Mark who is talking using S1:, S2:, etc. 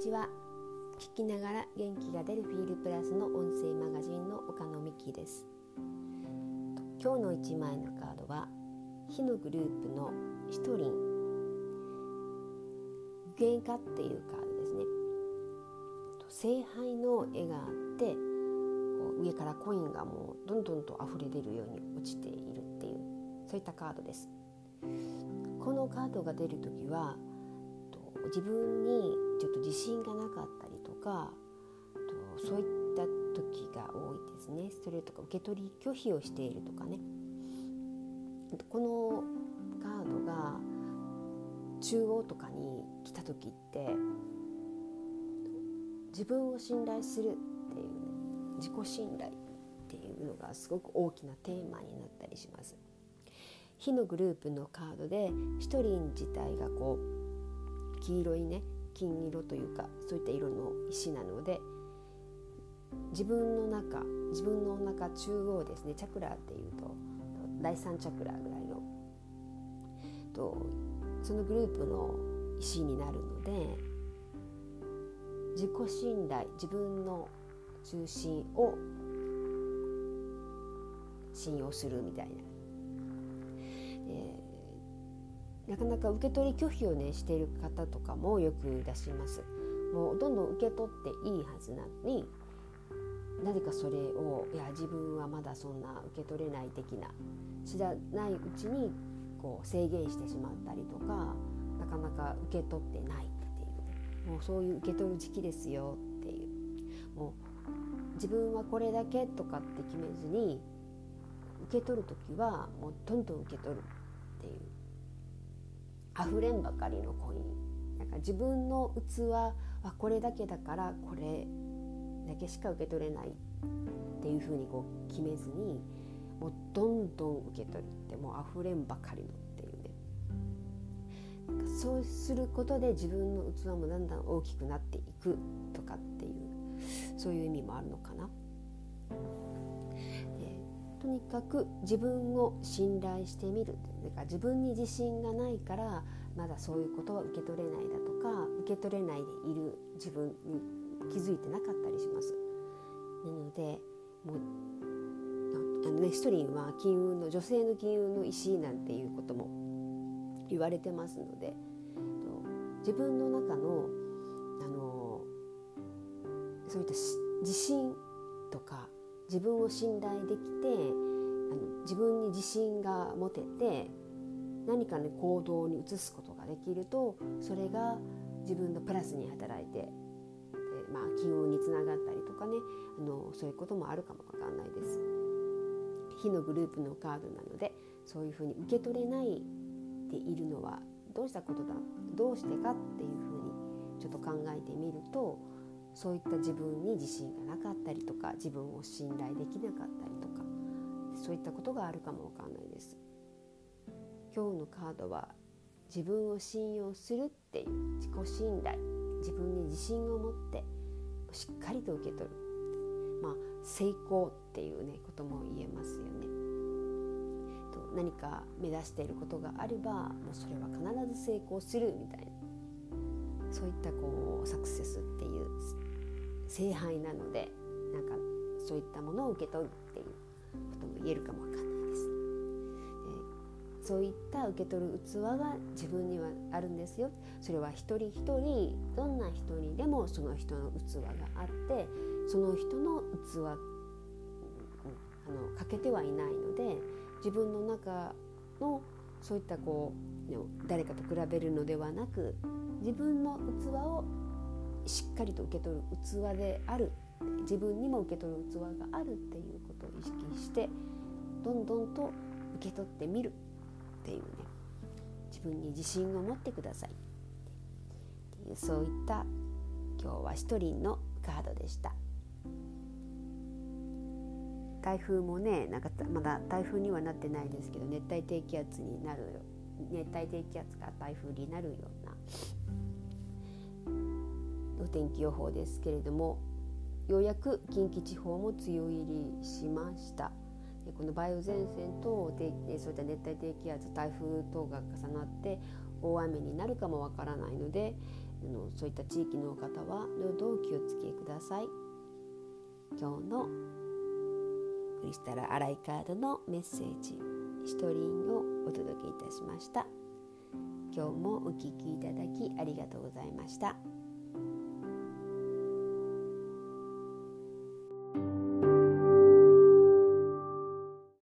S1: ちは。聞きながら元気が出るフィールプラスの音声マガジンの岡野美希です。今日の1枚のカードは火のグループのシトリン具現化っていうカードですね。聖杯の絵があって上からコインがもうどんどんと溢れ出るように落ちているっていうそういったカードです。このカードが出る時は自分にちょっと自信がなかったりとかとそういった時が多いですねそれとか受け取り拒否をしているとかねこのカードが中央とかに来た時って自分を信頼するっていうね自己信頼っていうのがすごく大きなテーマになったりします。火のグループのカードでシトリン自体がこう黄色いね金色というかそういった色の石なので自分の中自分のお腹中央ですねチャクラっていうと第3チャクラぐらいのとそのグループの石になるので自己信頼自分の中心を信用するみたいな、えーなかなか受け取り拒否をねしている方とかもよく出します。もうどんどん受け取っていいはずなのに何かそれをいや自分はまだそんな受け取れない的な知らないうちにこう制限してしまったりとかなかなか受け取ってないっていう、もうそういう受け取る時期ですよっていう。もう自分はこれだけとかって決めずに受け取る時はもうどんどん受け取るっていう。溢れんばかりのコインなんか自分の器はこれだけだからこれだけしか受け取れないっていうふうにこう決めずにもうどんどん受け取るってもう溢れんばかりのっていうねなんかそうすることで自分の器もだんだん大きくなっていくとかっていうそういう意味もあるのかな。とにかく自分を信頼してみるだか自分に自信がないからまだそういうことは受け取れないだとか受け取れないでいる自分に気づいてなかったりします。なのでもうあのねストリンは金運の女性の金運の石なんていうことも言われてますので自分の中のあのそういった自信とか自分を信頼できてあの自分に自信が持てて何かね行動に移すことができるとそれが自分のプラスに働いてで、まあ、金運につながったりとかねあのそういうこともあるかもわかんないです。火のグループのカードなのでそういうふうに受け取れないでいるのはどうしたことだどうしてかっていうふうにちょっと考えてみるとそういった自分に自信がなかったりとか自分を信頼できなかったりとかそういったことがあるかもわかんないです。今日のカードは自分を信用するっていう自己信頼自分に自信を持ってしっかりと受け取るまあ成功っていうねことも言えますよね。何か目指していることがあればもうそれは必ず成功するみたいなそういったこうサクセスっていう聖杯なのでなんかそういったものを受け取るっていうことも言えるかもわかんないです。えそういった受け取る器が自分にはあるんですよそれは一人一人どんな人にでもその人の器があってその人の器、うん、あの欠けてはいないので自分の中のそういったこう誰かと比べるのではなく自分の器をしっかりと受け取る器である自分にも受け取る器があるっていうことを意識してどんどんと受け取ってみるっていうね自分に自信を持ってくださいっていうそういった今日は一人のカードでした。台風もねなんかまだ台風にはなってないですけど熱帯低気圧になる熱帯低気圧が台風になるようなお天気予報ですけれどもようやく近畿地方も梅雨入りしました。この梅雨前線とそういった熱帯低気圧台風等が重なって大雨になるかもわからないのでそういった地域の方はどうぞお気をつけください。今日のクリスタルアライカードのメッセージシトリンをお届けいたしました今日もお聴きいただきありがとうございました。